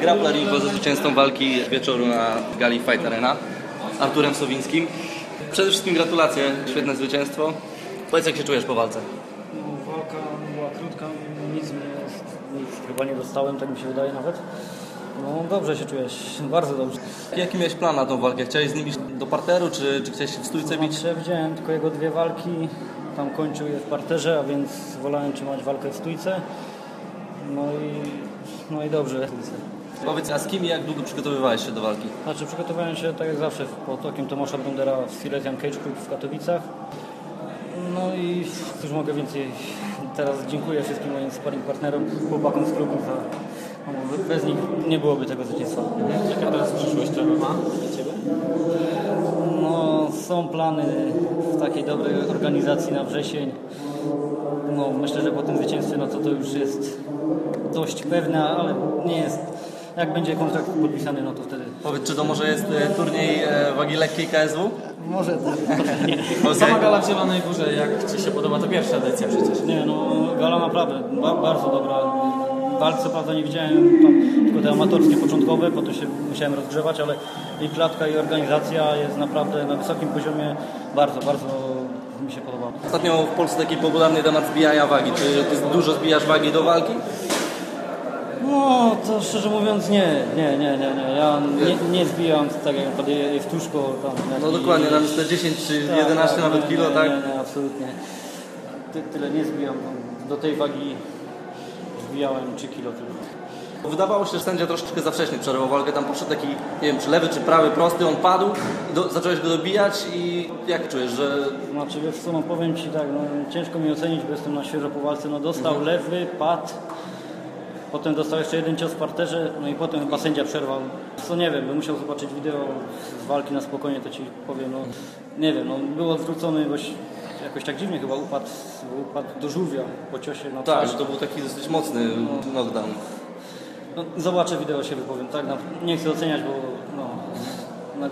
Grappler Info ze zwycięzcą walki wieczoru na gali Fight Arena Arturem Sowińskim. Przede wszystkim gratulacje, świetne zwycięstwo. Powiedz jak się czujesz po walce? No, walka była krótka, nic, mnie, nic chyba nie dostałem, tak mi się wydaje nawet. No dobrze się czujesz, bardzo dobrze. Jaki miałeś plan na tą walkę? Chciałeś z nim iść do parteru, czy, czy chciałeś się w stójce bić? Znaczy, widziałem tylko jego dwie walki, tam kończył je w parterze, a więc wolałem trzymać walkę w stójce. No i, no i dobrze. Powiedz, a z kim i jak długo przygotowywałeś się do walki? Znaczy przygotowałem się tak jak zawsze pod okiem Tomasza Brundera w Silesian Cage Club w Katowicach. No i cóż mogę więcej. Teraz dziękuję wszystkim moim sparring partnerom, chłopakom z klubu za no, bez nich nie byłoby tego zwycięstwa. Jaka teraz przyszłość MMA dla Ciebie? No, są plany w takiej dobrej organizacji na wrzesień. No, myślę, że po tym zwycięstwie no to to już jest dość pewne, ale nie jest. Jak będzie kontrakt podpisany, no to wtedy. Powiedz, czy to może jest e, turniej e, wagi lekkiej KSW? Może tak. Sama gala w Zielonej Górze, jak Ci się podoba, to pierwsza edycja przecież. Nie, no gala naprawdę ba bardzo dobra. Walk co prawda nie widziałem, tam, tylko te amatorskie początkowe, po to się musiałem rozgrzewać, ale i klatka i organizacja jest naprawdę na wysokim poziomie. Bardzo, bardzo mi się podoba. Ostatnio w Polsce taki popularny temat zbijania wagi. Czy ty dużo zbijasz wagi do walki? No, to szczerze mówiąc nie, nie, nie, nie, nie. Ja nie, nie zbijam tak jak naprawdę jest tuszko tam. No dokładnie, nawet te 10 czy Tak, 11 tak, nawet nie, kilo, nie, tak? Nie, nie, absolutnie. Ty, tyle nie zbijam. Do tej wagi zbijałem 3 kilo tylko. Wydawało się, że sędzia troszeczkę za wcześnie przerwał walkę. Tam poszedł taki, nie wiem, czy lewy, czy prawy, prosty, on padł, do, zacząłeś go dobijać i jak czujesz, że Znaczy wiesz co, no powiem Ci tak, no, ciężko mi ocenić, bo jestem na świeżo po walce. No dostał lewy, padł, potem dostał jeszcze jeden cios w parterze, no i potem chyba sędzia przerwał. Co nie wiem, bym musiał zobaczyć wideo z walki na spokojnie, to Ci powiem, no nie wiem, no było zwrócony, bo się- jakoś tak dziwnie chyba upadł, upadł do żółwia po ciosie na tak, twarz. że to był taki dosyć mocny knockdown. No, zobaczę wideo, się wypowiem, tak? No, nie chcę oceniać, bo no,